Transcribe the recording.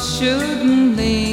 shouldn't linger.